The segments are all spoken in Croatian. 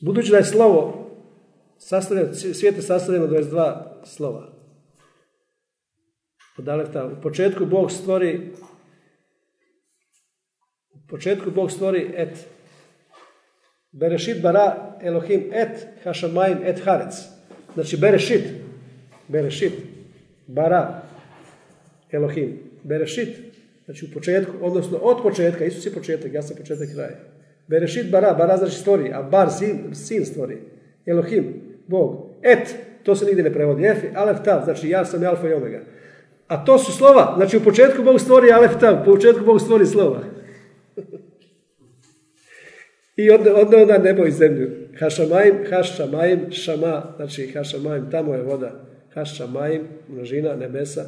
Budući da je slovo svijet je sastavljeno 22 slova. Od. U početku Bog stvori u početku Bog stvori et Berešit bara Elohim et Hašamajim et Harec. Znači Berešit. Berešit. Bara Elohim. Berešit. Znači u početku, odnosno od početka, Isus je početak, ja sam početak kraja. Berešit bara, bara znači stvori, a bar sin, sin stvori. Elohim, Bog. Et, to se nigdje ne prevodi. Ef, alef, tav, znači ja sam alfa i omega. A to su slova. Znači u početku Bog stvori alef, tav, u početku Bog stvori slova. I onda, onda, onda nebo i zemlju. Hašamajim, hašamajim, šama, znači hašamajim, tamo je voda. Hašamajim, množina, nebesa,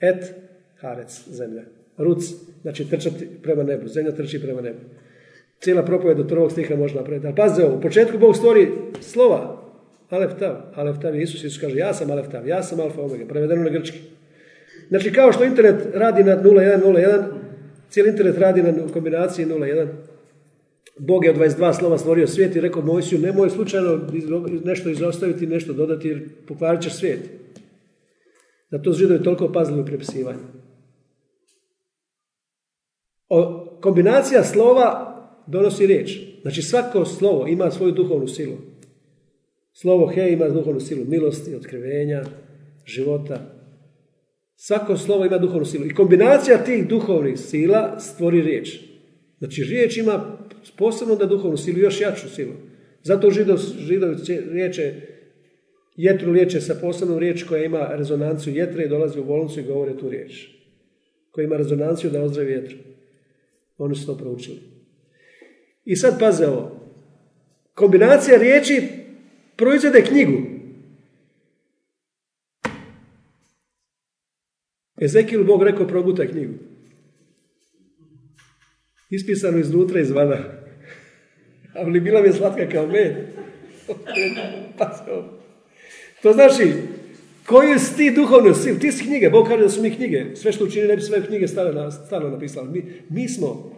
et, harec, zemlja. Ruc, znači trčati prema nebu, zemlja trči prema nebu. Cijela propoved do prvog stiha može napraviti. Ali pazite ovo, u početku Bog stvori slova, Alef Tav, Alef Tav je Isus, Isus kaže ja sam Alef Tav, ja sam Alfa Omega, prevedeno na grčki. Znači kao što internet radi na 0101, cijeli internet radi na kombinaciji 01, Bog je od 22 slova stvorio svijet i rekao Mojsiju, nemoj slučajno nešto izostaviti, nešto dodati jer pokvarit ćeš svijet. Da to židovi toliko pazili u prepisivanju. Kombinacija slova donosi riječ. Znači svako slovo ima svoju duhovnu silu. Slovo he ima duhovnu silu milosti, otkrivenja, života. Svako slovo ima duhovnu silu. I kombinacija tih duhovnih sila stvori riječ. Znači riječ ima posebno da duhovnu silu, još jaču silu. Zato židov, židovi riječe, jetru liječe sa posebnom riječ koja ima rezonanciju jetre i dolazi u bolnicu i govore tu riječ. Koja ima rezonanciju da ozdravi jetru. Oni su to proučili. I sad paze ovo. Kombinacija riječi proizvede knjigu. Ezekil Bog rekao progutaj knjigu. Ispisano iznutra izvana. Ali bila mi je slatka kao med. to znači, koji si ti duhovno sil? Ti si knjige. Bog kaže da su mi knjige. Sve što učini ne bi sve knjige stalo napisali. Mi, mi, smo,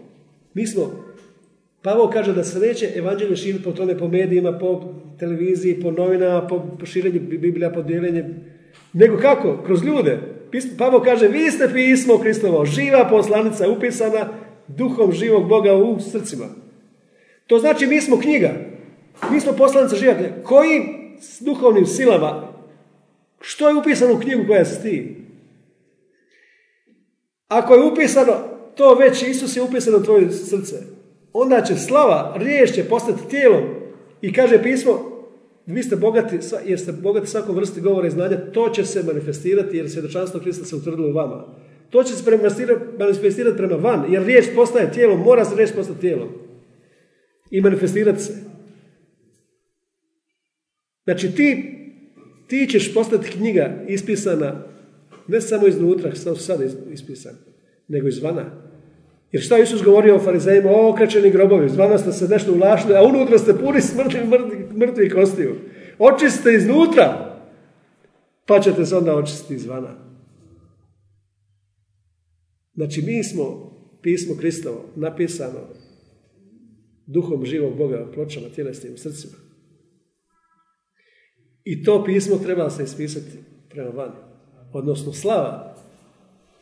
mi smo, Pavo kaže da se neće evanđelje širiti po tome, po medijima, po televiziji, po novinama, po širenju Biblija, po. Nego kako? Kroz ljude. Pavo kaže, vi ste pismo Kristovo, živa poslanica upisana duhom živog Boga u srcima. To znači mi smo knjiga. Mi smo poslanica živa knjiga. Koji s duhovnim silama, što je upisano u knjigu koja si ti? Ako je upisano, to već Isus je upisano u tvoje srce. Onda će slava, riječ će postati tijelom. I kaže pismo, vi ste bogati, jer ste bogati svakom vrsti govora i znanja, to će se manifestirati jer svjedočanstvo Krista se utvrdilo u vama. To će se manifestirati prema van, jer riječ postaje tijelo, mora se riječ postati tijelom. I manifestirati se. Znači ti, ti ćeš postati knjiga ispisana ne samo iznutra, što su sada ispisani, nego izvana. Jer šta Isus govorio o farizejima, o okrećeni grobovi, izvana ste se nešto ulašili, a unutra ste puni smrtvi, mrtvi, kostiju. Očistite iznutra, pa ćete se onda očistiti izvana. Znači mi smo pismo Kristovo napisano duhom živog Boga pločama, tjelesnim srcima. I to pismo treba se ispisati prema van. Odnosno slava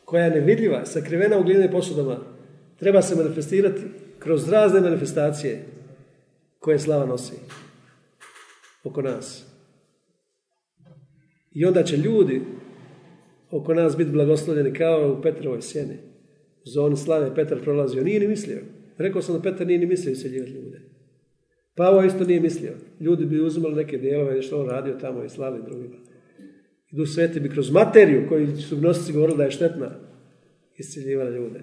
koja je nevidljiva, sakrivena u glinenim posudama, treba se manifestirati kroz razne manifestacije koje slava nosi oko nas. I onda će ljudi oko nas biti blagoslovljeni kao u Petrovoj sjeni. U zoni slave Petar prolazio. Nije ni mislio. Rekao sam da Petar nije ni mislio iseljivati ljude. Pavo isto nije mislio. Ljudi bi uzimali neke dijelove što on radio tamo i slavi drugima. Idu sveti bi kroz materiju koju su gnostici govorili da je štetna iscijeljivali ljude.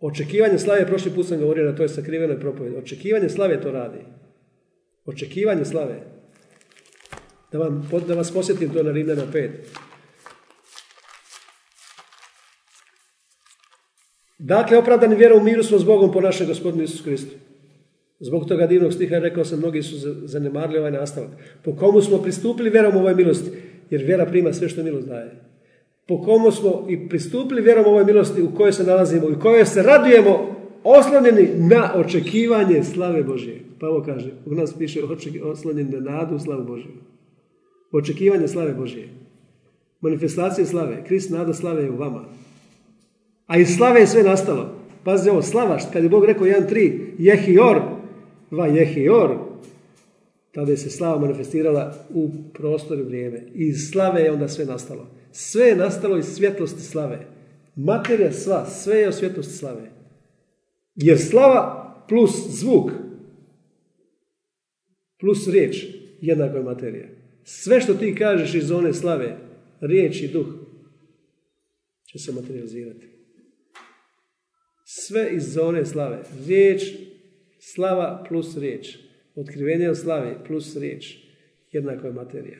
Očekivanje slave, prošli put sam govorio na toj sakrivenoj propovedi. Očekivanje slave to radi. Očekivanje slave. Da, vam, da vas posjetim to na Rimljana 5. Dakle, opravdani vjerom u miru smo s Bogom po našem gospodinu Isusu Kristu. Zbog toga divnog stiha rekao sam, mnogi su zanemarili ovaj nastavak. Po komu smo pristupili vjerom u ovoj milosti, jer vjera prima sve što milost daje. Po komu smo i pristupili vjerom ovoj milosti u kojoj se nalazimo i u kojoj se radujemo oslonjeni na očekivanje slave Božje. Pavo kaže, u nas piše oslonjeni na nadu slavu Božje. Očekivanje slave Božje. Manifestacije slave. Krist nada slave je u vama. A iz slave je sve nastalo. Pazite ovo, slava, kad je Bog rekao 1.3, jehior, va jehior, tada je se slava manifestirala u prostoru vrijeme. I iz slave je onda sve nastalo. Sve je nastalo iz svjetlosti slave. Materija sva, sve je o svjetlosti slave. Jer slava plus zvuk plus riječ jednako je materija. Sve što ti kažeš iz zone slave, riječ i duh, će se materializirati. Sve iz zone slave. Riječ, slava plus riječ. Otkrivenje od slave plus riječ. Jednako je materija.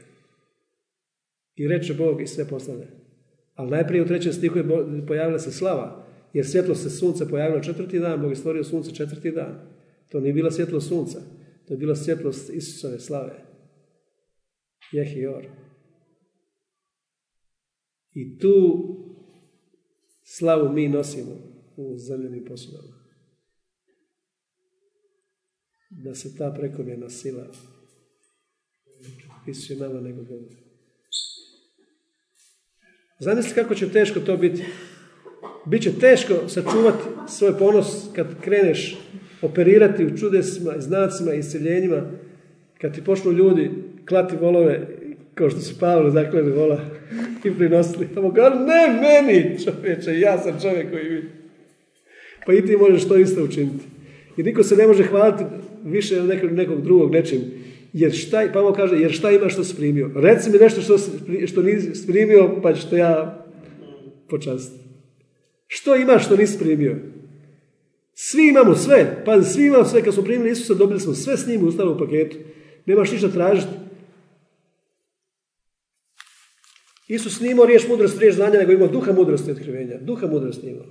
I reče Bog i sve postane. Ali najprije u trećem stihu je pojavila se slava. Jer svjetlo se sunce pojavilo četvrti dan. Bog je stvorio sunce četvrti dan. To nije bila svjetlo sunca. To je bila svjetlost Isusove slave. Jehior. I tu slavu mi nosimo u zemljenim posudama. Da se ta prekomjerna sila više nama nego govori. Zamislite kako će teško to biti. Biće teško sačuvati svoj ponos kad kreneš operirati u čudesima znacima i iseljenjima, kad ti počnu ljudi klati volove, kao što su Pavle zakleli vola i prinosili. Tamo kao, ne meni čovječe, ja sam čovjek koji vidi. Pa i ti možeš to isto učiniti. I niko se ne može hvaliti više od nekog, nekog drugog nečim. Jer šta, Pavao kaže, jer šta imaš što si primio? Reci mi nešto što, što nisi primio, pa ću to ja počastiti. Što imaš što nisi primio? Svi imamo sve. Pa svi imamo sve. Kad smo primili Isusa, dobili smo sve s njim u starom paketu. Nemaš ništa tražiti. Isus nije imao riješ mudrosti, riješ znanja, nego imao duha mudrosti i otkrivenja. Duha mudrosti imao.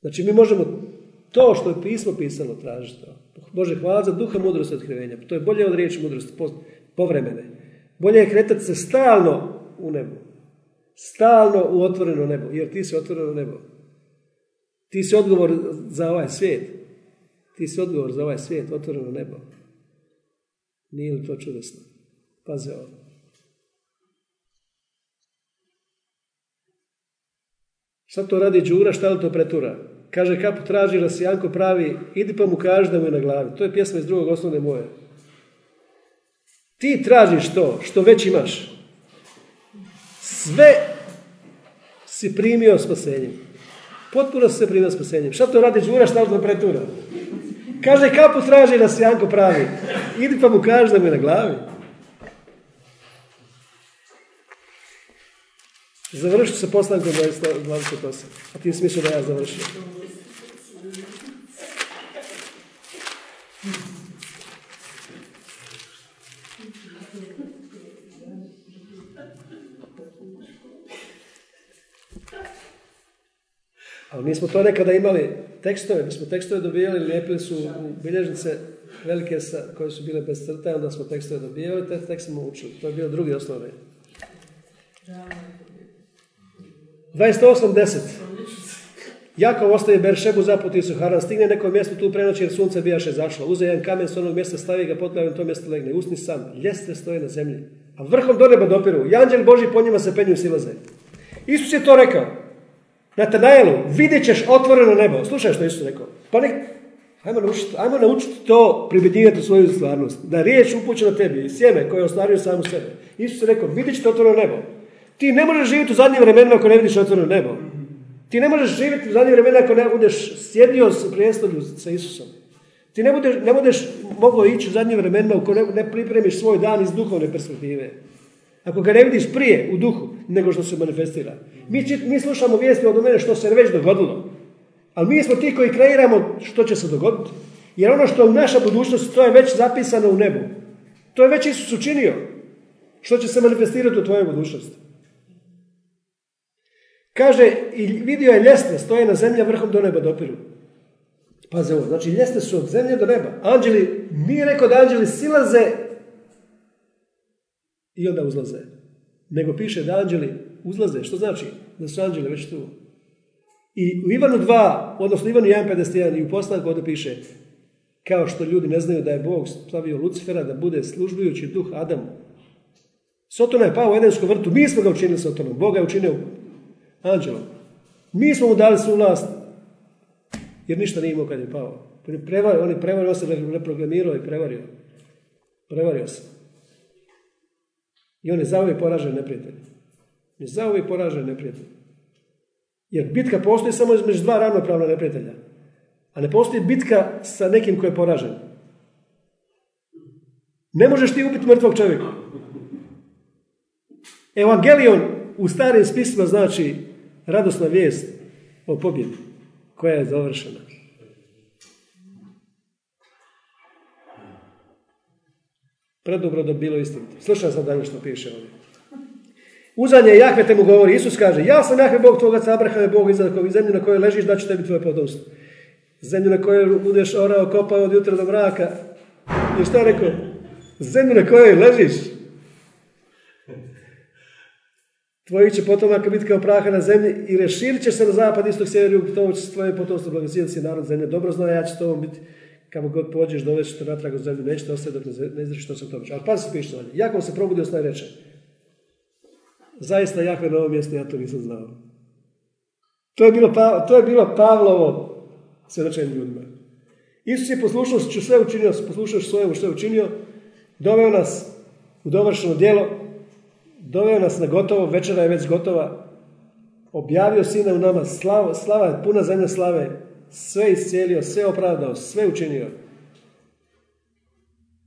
Znači mi možemo to što je pismo pisalo tražiti. Bože, hvala za duha mudrosti otkrivenja. To je bolje od riječi mudrosti, povremene. Bolje je kretati se stalno u nebo. Stalno u otvoreno nebo, jer ti si otvoreno nebo. Ti si odgovor za ovaj svijet. Ti si odgovor za ovaj svijet, otvoreno nebo. Nije li to čudesno? Paze ovo. Šta to radi Đura, šta li to pretura? Kaže, kapu traži da si Janko pravi, idi pa mu kaži da mu je na glavi. To je pjesma iz drugog osnovne moje. Ti tražiš to što već imaš. Sve si primio spasenjem. Potpuno se primio spasenjem. Šta to radi Đura, šta pretura? Kaže, kapu traži da si Janko pravi. Idi pa mu kaži da mu je na glavi. Završit ću sa poslankom 28. A ti smišljao da ja završim. Ali mi smo to nekada imali tekstove, mi smo tekstove dobijali, lijepili su bilježnice velike sa, koje su bile bez crta, onda smo tekstove dobijali, te tekst smo učili. To je bio drugi osnovni. 28.10. Jakov ostaje Beršebu, zaputi su Haran, stigne neko mjesto tu prenoći jer sunce bijaše zašlo. Uze jedan kamen s onog mjesta, stavi ga, potlavi na to mjesto legne. Usni sam, ljestve stoje na zemlji. A vrhom do neba dopiru. I anđel Boži po njima se penju silaze. Isus je to rekao. Natanajelu, vidjet ćeš otvoreno nebo. Slušaj što Isus rekao. Pa nek, ajmo naučiti, ajmo naučiti to pribedivati u svoju stvarnost. Da riječ upućena tebi, sjeme koje ostvaruju samu sebe. Isus je rekao, vidjet ćete otvoreno nebo. Ti ne možeš živjeti u zadnjim vremenima ako ne vidiš otvoreno nebo. Ti ne možeš živjeti u zadnjim vremenima ako ne budeš sjedio s prijestolju sa Isusom. Ti ne budeš, ne budeš mogao ići u zadnjim vremenima ako ne, ne pripremiš svoj dan iz duhovne perspektive. Ako ga ne vidiš prije u duhu nego što se manifestira. Mi, mi slušamo vijesti od mene što se već dogodilo. Ali mi smo ti koji kreiramo što će se dogoditi. Jer ono što je naša budućnost, to je već zapisano u nebu. To je već Isus učinio. Što će se manifestirati u tvojoj budućnosti. Kaže, i vidio je ljestve, stoje na zemlji, vrhom do neba dopiru. Paze ovo, znači ljestve su od zemlje do neba. Anđeli, nije rekao da anđeli silaze i onda uzlaze. Nego piše da anđeli uzlaze. Što znači? Da su anđeli već tu. I u Ivanu 2, odnosno Ivanu 1.51 i u poslanku ovdje piše kao što ljudi ne znaju da je Bog stavio Lucifera da bude službujući duh Adamu. Sotona je pao u Edenskom vrtu, mi smo ga učinili Sotonom, Bog je učinio anđelom. Mi smo mu dali svu vlast, jer ništa nije imao kad je pao. Prevario, on je prevario, on se reprogramirao i prevario. Prevario se. I on je zauvijek poražen neprijatelj. Je zauvijek poražen neprijatelj. Jer bitka postoji samo između dva ravnopravna neprijatelja. A ne postoji bitka sa nekim koji je poražen. Ne možeš ti ubiti mrtvog čovjeka. Evangelion u starim spisima znači radosna vijest o pobjedi koja je završena. Predobro da bilo istinito. Slušaj sad dalje što piše ovdje. Uzanje Jahve te mu govori, Isus kaže, ja sam Jahve Bog tvoga Abraham je Bog iza zemlju na kojoj ležiš, da će tebi tvoje potomstvo. Zemlju na kojoj budeš orao, kopao od jutra do mraka. I šta rekao? Zemlju na kojoj ležiš. Tvoji će potomaka biti kao praha na zemlji i reširit će se na zapad, istog sjever, jug, to će tvoje potomstvo blagosijen si narod zemlje. Dobro zna, ja ću to biti kako god pođeš, dovešći te natrag u zemlju, nećete ostati dok ne, ne što sam to Ali pazi se piše dalje. Jakov se probudio s reče. Zaista Jahve na ovom mjestu, ja to nisam znao. To je bilo, to je bilo Pavlovo svjedočenje ljudima. Isus je poslušao ću sve učinio, poslušao svoje sve učinio, doveo nas u dovršeno djelo, doveo nas na gotovo, večera je već gotova, objavio sina u nama, slava, slava je puna zemlja slave, sve iscijelio, sve opravdao, sve učinio.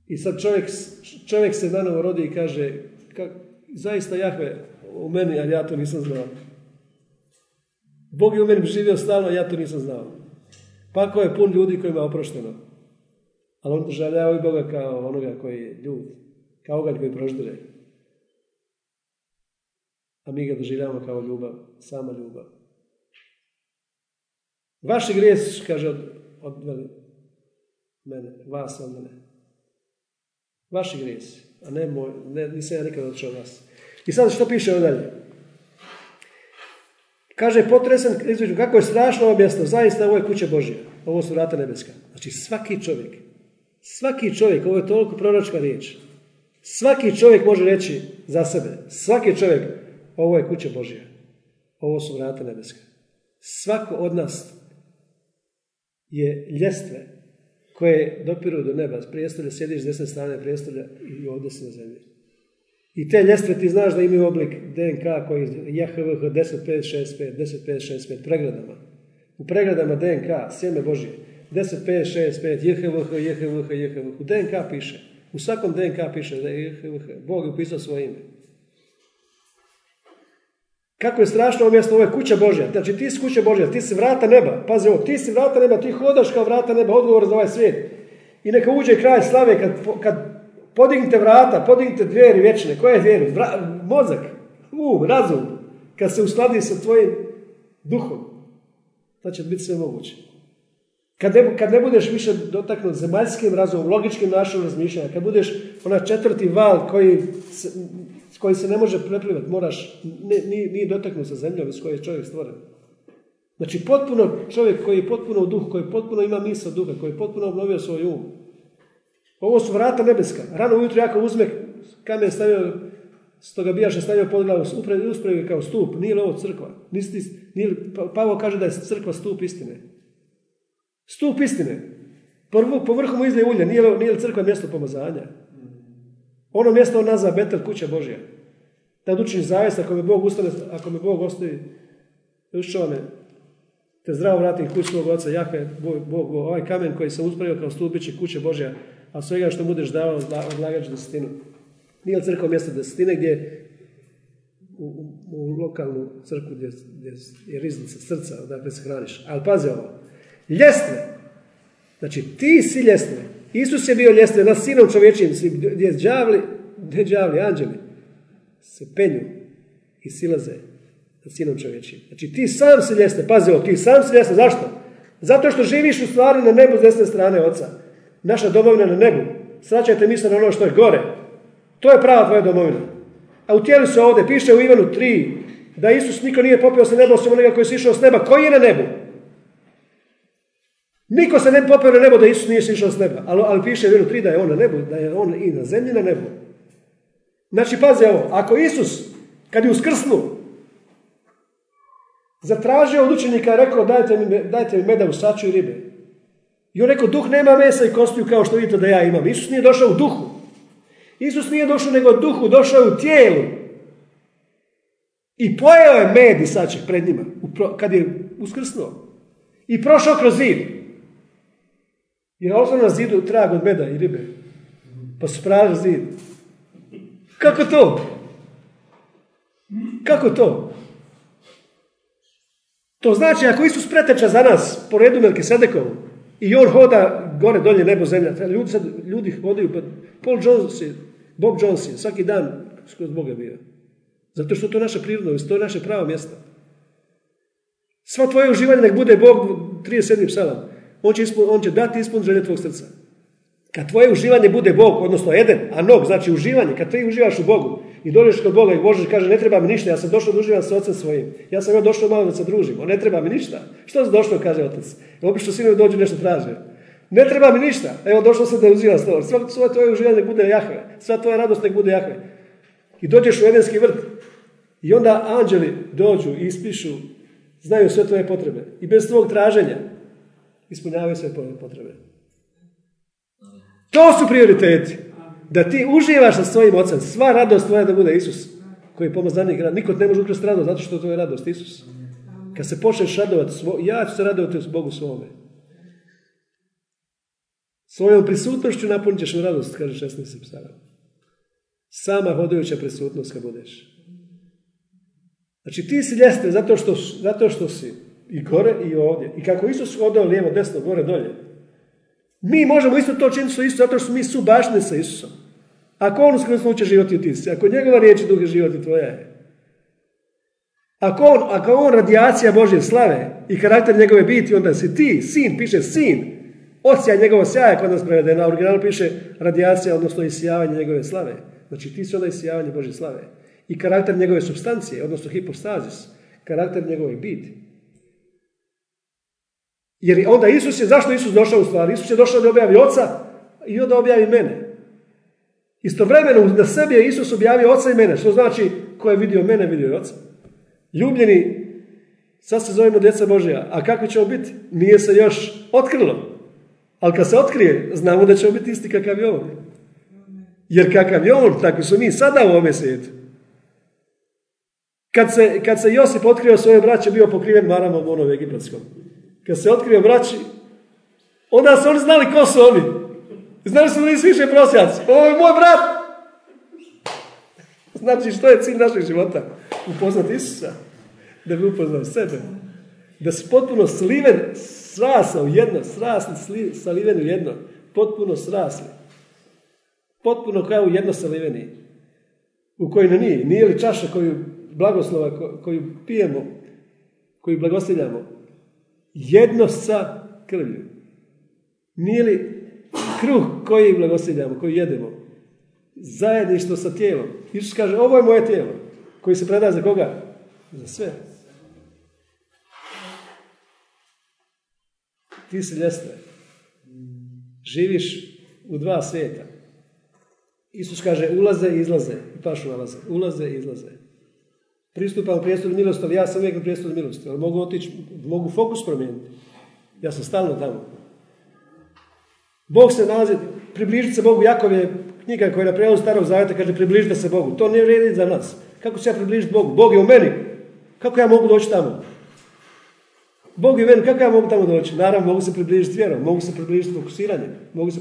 I sad čovjek, čovjek se nanovo rodi i kaže, kak, zaista Jahve u meni, ali ja to nisam znao. Bog je u meni živio stalno, ja to nisam znao. Pa je pun ljudi kojima je oprošteno. Ali on željava i Boga kao onoga koji je ljud, kao ogalj koji proždire. A mi ga doživljavamo kao ljubav, sama ljubav. Vaši grijesi, kaže, od, od mene, vas od mene. Vaši grijesi, a ne moj, ne, nisam ja nikad odšao vas. I sad što piše ovdje? Kaže, potresen između, kako je strašno ovo mjesto, zaista ovo je kuća Božja, ovo su vrata nebeska. Znači svaki čovjek, svaki čovjek, ovo je toliko proročka riječ, svaki čovjek može reći za sebe, svaki čovjek, ovo je kuća Božja, ovo su vrata nebeska. Svako od nas je ljestve koje dopiru do neba. Prijestolja sjediš s desne strane prijestolja i ovdje si na zemlji. I te ljestve ti znaš da imaju oblik DNK koji je JHVH 10565, 10565 pregradama. U pregradama DNK, sjeme Božje, 10565, JHVH, JHVH, JHVH. U DNK piše. U svakom DNK piše da je JHVH. Bog je upisao svoje ime. Kako je strašno mjesto, ovo je kuća Božja. Znači ti si kuća Božja, ti si vrata neba. Pazi ovo, ti si vrata neba, ti hodaš kao vrata neba, odgovor za ovaj svijet. I neka uđe kraj slave kad, kad podignite vrata, podignite dvijeri vječne. Koje dvijeri? mozak, um, razum. Kad se uskladi sa tvojim duhom, to će biti sve moguće. Kad ne, kad ne budeš više dotaknut zemaljskim razumom, logičkim našom razmišljanjem, kad budeš onaj četvrti val koji se, koji se ne može preplivati, moraš, nije, nije dotaknut sa zemljom s koje je čovjek stvoren. Znači potpuno čovjek koji je potpuno u duhu, koji potpuno ima misao duha, koji je potpuno obnovio svoj um. Ovo su vrata nebeska. Rano ujutro jako uzme kamen stavio, stoga bijaše stavio pod glavu, uspravi kao stup. Nije li ovo crkva? Nije, pa, Pavo kaže da je crkva stup istine. Stup istine. Po, po vrhu mu izlije ulje. Nije li, nije li crkva mjesto pomazanja? Ono mjesto on nazva Betel, kuća Božja. Tad učiniš zavest, ako me Bog ustane, ako me Bog ostavi, me, te zdravo vrati kuć svog oca, Jahve, Bog, Bog, ovaj kamen koji se uspravio kao stup, bit kuće Božja, a svega što budeš davao, odlagaš desetinu. Nije li crkva mjesto desetine gdje u, u, lokalnu crkvu gdje, gdje je riznica srca, odakle se hraniš. Ali pazi ovo, ljestve, znači ti si ljestve, Isus je bio ljestve na sinom čovječim, gdje đavli, ne đavli, anđeli, se penju i silaze na sinom čovječim. Znači ti sam si ljestve, pazi ovo, ti sam si ljestve, zašto? Zato što živiš u stvari na nebu s desne strane oca. Naša domovina na nebu. Sraćajte misle na ono što je gore. To je prava tvoja domovina. A u tijelu se ovdje, piše u Ivanu 3, da Isus niko nije popeo sa neba osim onoga koji je sišao s neba. Koji je na nebu? Niko se ne popeo na nebo da Isus nije sišao s neba. Ali, ali piše vjeru 3 da je on na nebu, da je on i na zemlji na nebu. Znači, pazi ovo, ako Isus, kad je uskrsnu, zatražio od učenika, rekao dajte mi, dajte mi meda u saču i ribe. I on rekao, duh nema mesa i kostiju kao što vidite da ja imam. Isus nije došao u duhu. Isus nije došao nego u duhu, došao je u tijelu. I pojeo je med i saček pred njima, kad je uskrsnuo. I prošao kroz zid. I je ostao na zidu trag od meda i ribe. Pa su pražili zid. Kako to? Kako to? To znači, ako Isus preteča za nas po redu Melkisedekovu i on hoda gore, dolje, nebo, zemlja, ljudi, sad, ljudi hodaju, pa Paul Jones je, Bob Jones je, svaki dan skroz Boga bio. Zato što to je naša prirodnost, to je naše pravo mjesto. Sva tvoje uživanje nek bude Bog 37. psalam. On će, ispun, on će dati ispun želje tvog srca. Kad tvoje uživanje bude Bog, odnosno Eden, a nog znači uživanje, kad ti uživaš u Bogu i dođeš kod Boga i Bože kaže ne treba mi ništa, ja sam došao da uživam sa ocem svojim. Ja sam ja došao malo da se družimo, ne treba mi ništa. Što si došao, kaže otac. Obično sinovi dođu nešto traže. Ne treba mi ništa. Evo došao sam da uživam s tobom. Sva tvoje uživanje bude Jahve. Sva tvoja radost nek bude Jahve. I dođeš u Edenski vrt. I onda anđeli dođu i ispišu, znaju sve tvoje potrebe. I bez tvog traženja ispunjavaju sve potrebe. To su prioriteti. Da ti uživaš sa svojim ocem. Sva radost tvoja da bude Isus. Koji je pomozanik. Niko ne može ukrasti radost zato što to je radost Isus. Kad se počneš radovati, ja ću se radovati s Bogu svome. Svojom prisutnošću napunit ćeš radost, kaže 16. psala. Sama hodajuća prisutnost kad budeš. Znači ti si ljeste zato što, zato što si i gore i ovdje. I kako Isus hodao lijevo, desno, gore, dolje. Mi možemo isto to činiti su isto zato što mi su bašne sa Isusom. Ako on uskrsno uče životi u ti si, ako njegova riječ je duge život tvoja je. Ako on, ako on radijacija Božje slave i karakter njegove biti, onda si ti, sin, piše sin, osjaj njegovog sjaja kod nas prevede. Na originalu piše radijacija, odnosno isijavanje njegove slave. Znači ti si onda isijavanje Božje slave. I karakter njegove substancije, odnosno hipostazis, karakter njegove biti. Jer onda Isus je, zašto Isus došao u stvari? Isus je došao da objavi oca i onda objavi mene. Istovremeno na sebi je Isus objavio oca i mene, što znači ko je vidio mene, vidio je oca. Ljubljeni, sad se zovemo djeca Božja, a kako ćemo biti? Nije se još otkrilo. Ali kad se otkrije, znamo da ćemo biti isti kakav je on. Jer kakav je on, tako su mi sada u ovome svijetu. Kad se, kad se Josip otkrio svoje braće, bio pokriven maramom onom egipatskom. Kad se otkrio braći, onda su oni znali ko su oni. Znali su da nisu više prosjaci. Ovo je moj brat. Znači, što je cilj našeg života? Upoznati Isusa. Da bi upoznao sebe. Da si potpuno sliven, srasao jedno, srasli, saliven u jedno. Potpuno srasli. Potpuno kao u jedno saliveni. U kojoj ne nije. Nije li čaša koju blagoslova koju pijemo, koju blagostavljamo, jedno sa krvlju. Nije li kruh koji blagostavljamo, koji jedemo, zajedništvo sa tijelom. Isus kaže, ovo je moje tijelo, koji se predaje za koga? Za sve. Ti si ljestve. Živiš u dva svijeta. Isus kaže, ulaze i izlaze. I pašu nalaze. Ulaze i izlaze pristupam prijestolju milosti, ali ja sam uvijek u prijestolju milosti. Ali mogu otići, mogu fokus promijeniti. Ja sam stalno tamo. Bog se nalazi, približiti se Bogu, Jakov je knjiga koja je na prijelazu starog zavjeta, kaže približite se Bogu. To ne vrijedi za nas. Kako se ja približiti Bogu? Bog je u meni. Kako ja mogu doći tamo? Bog je u meni, kako ja mogu tamo doći? Naravno, mogu se približiti vjerom, mogu se približiti fokusiranjem, mogu se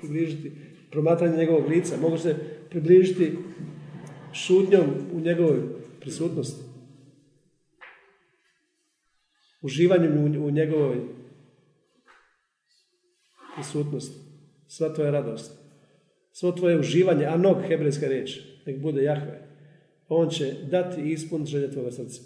približiti promatranjem njegovog lica, mogu se približiti šutnjom u njegovoj prisutnosti. Uživanjem u njegovoj prisutnosti. Sva tvoja radost. Svo tvoje uživanje, a nog hebrejska riječ, nek bude Jahve. On će dati i ispuniti želje tvoga srca.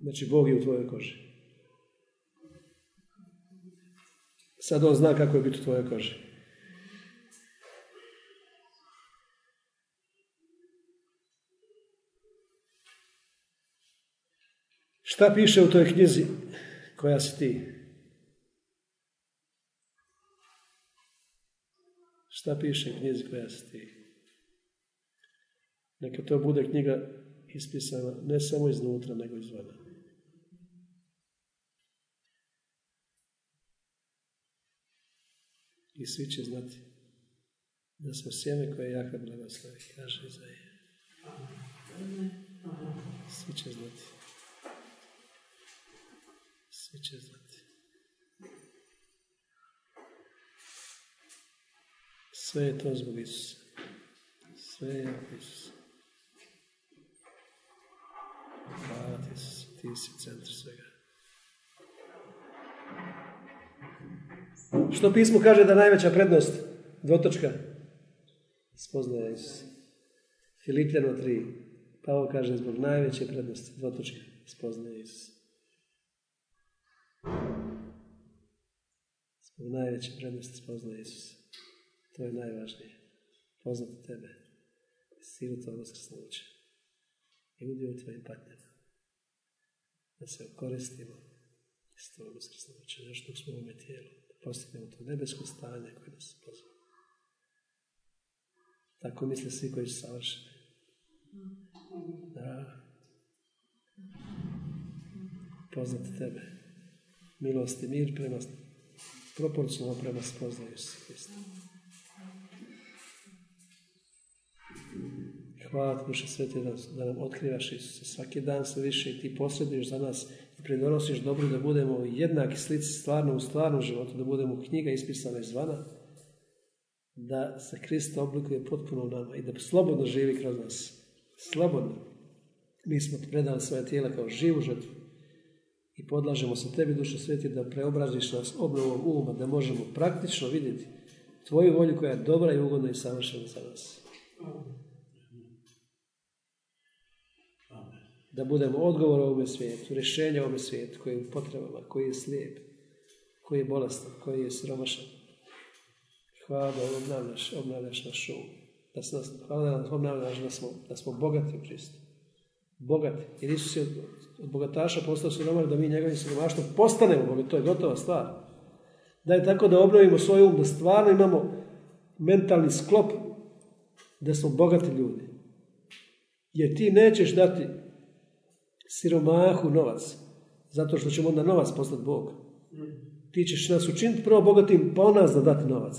Znači, Bog je u tvojoj koži. Sad on zna kako je biti u tvojoj koži. Šta piše u toj knjizi koja si ti? Šta piše u knjizi koja si ti? Neka to bude knjiga ispisana ne samo iznutra, nego izvana. Svi će znati da smo sjeme koje Jahve blagoslovi, kaže Izaije. Svi će znati. Svi će znati. Sve je to zbog Isusa. Sve je zbog Isusa. Hvala ti, ti si centar svega. Što pismo kaže da najveća prednost, dvotočka, spoznaje Isusa. Filipljano 3. Pavo kaže zbog najveće prednosti, dvotočka, spoznaje Isusa. Zbog najveće prednosti spoznaje Isusa. To je najvažnije. Poznati tebe. Silu tvojeg uskrsnuća. I udio u tvojim patnjama. Da se koristimo iz tvojeg uskrsnuća. Nešto u svome tijelu. Da postignemo to nebesko stanje koje nas pozva. Tako misle svi koji su savršeni. Da. Poznati tebe. Milost i mir prema proporcionalno prema spoznaju se Hrista. Hvala ti, Duše Sveti, da, da nam otkrivaš Isusa. Svaki dan sve više i ti posreduješ za nas pridonosiš dobro da budemo jednaki slici stvarno u stvarnom životu, da budemo knjiga ispisana izvana, da se Krista oblikuje potpuno u nama i da slobodno živi kroz nas. Slobodno. Mi smo predali svoje tijela kao živu žrtvu i podlažemo se tebi, Duše Sveti, da preobraziš nas obnovom uma, da možemo praktično vidjeti tvoju volju koja je dobra i ugodna i savršena za nas. Da budemo odgovor ovome svijetu, rješenje ovome svijetu koji je potrebama, koji je slijep, koji je bolestan, koji je siromašan. Hvala da obnavljaš, obnavljaš naš um. Da se nas, hvala da nas obnavljaš da smo, da smo bogati u Kristu. Bogati. Jer Isus je od, od bogataša postao siromaš da mi njegovim siromaštvom postanemo bogati. To je gotova stvar. Da je tako da obnovimo svoj um, da stvarno imamo mentalni sklop da smo bogati ljudi. Jer ti nećeš dati siromahu novac, zato što ćemo onda novac postati Bog. Ti ćeš nas učiniti prvo bogatim, pa on nas da dati novac.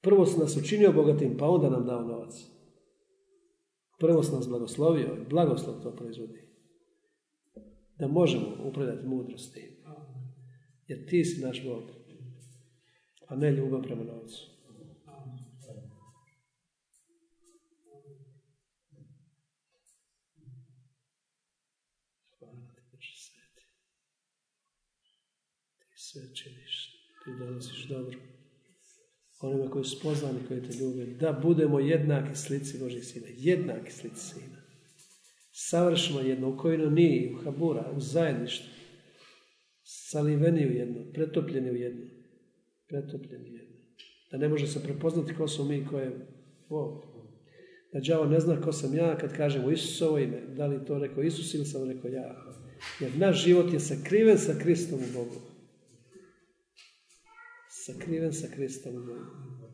Prvo si nas učinio bogatim, pa onda nam dao novac. Prvo si nas blagoslovio i blagoslov to proizvodi. Da možemo upravljati mudrosti. Jer ti si naš Bog, a ne ljubav prema novcu. Hvala ti, Bože sveti. Ti sve činiš, ti donosiš dobro. Onima koji su poznani, koji te ljube, da budemo jednaki slici Božih sina. Jednaki slici sina. Savršeno jedno, u kojino nije, u habura, u zajedništvu. Saliveni u jedno, pretopljeni u jedno. Pretopljeni u jedno. Da ne može se prepoznati ko smo mi, ko je Bog. Da đavo ne zna ko sam ja kad kažem u Isusovo ime. Da li to rekao Isus ili sam rekao ja. Jer naš život je sakriven sa Kristom u Bogu. Sakriven sa Kristom u Bogu.